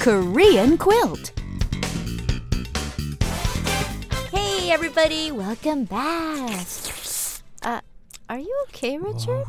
Korean quilt. Hey, everybody, welcome back. Uh, are you okay, Richard?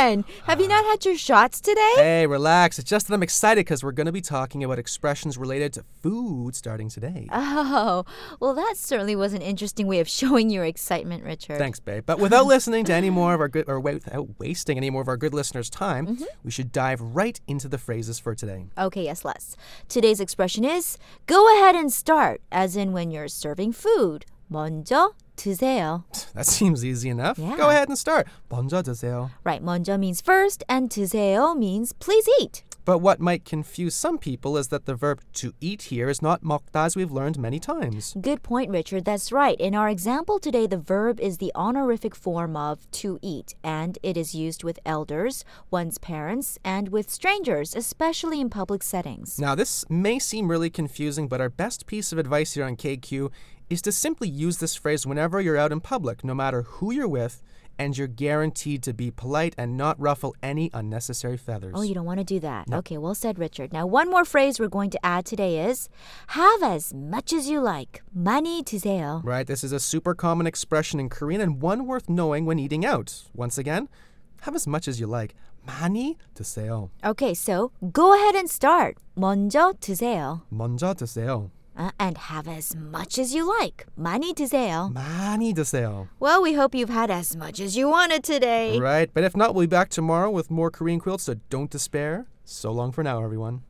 On? Have you not had your shots today? Hey, relax. It's just that I'm excited because we're going to be talking about expressions related to food starting today. Oh, well, that certainly was an interesting way of showing your excitement, Richard. Thanks, babe. But without listening to any more of our good, or without wasting any more of our good listeners' time, mm-hmm. we should dive right into the phrases for today. Okay, yes, Les. Today's expression is go ahead and start, as in when you're serving food. 먼저 드세요. That seems easy enough. Yeah. Go ahead and start. 먼저 드세요. Right, 먼저 means first, and 드세요 means please eat. But what might confuse some people is that the verb to eat here is not 먹다 as we've learned many times. Good point, Richard. That's right. In our example today, the verb is the honorific form of to eat, and it is used with elders, one's parents, and with strangers, especially in public settings. Now, this may seem really confusing, but our best piece of advice here on KQ is to simply use this phrase whenever you're out in public, no matter who you're with, and you're guaranteed to be polite and not ruffle any unnecessary feathers. Oh, you don't want to do that. Okay, well said, Richard. Now, one more phrase we're going to add today is have as much as you like. 많이 드세요. Right, this is a super common expression in Korean and one worth knowing when eating out. Once again, have as much as you like. 많이 드세요. Okay, so go ahead and start. 먼저 드세요. 먼저 드세요. Uh, and have as much as you like. 많이 드세요. 많이 드세요. Well, we hope you've had as much as you wanted today. Right, but if not, we'll be back tomorrow with more Korean quilts, so don't despair. So long for now, everyone.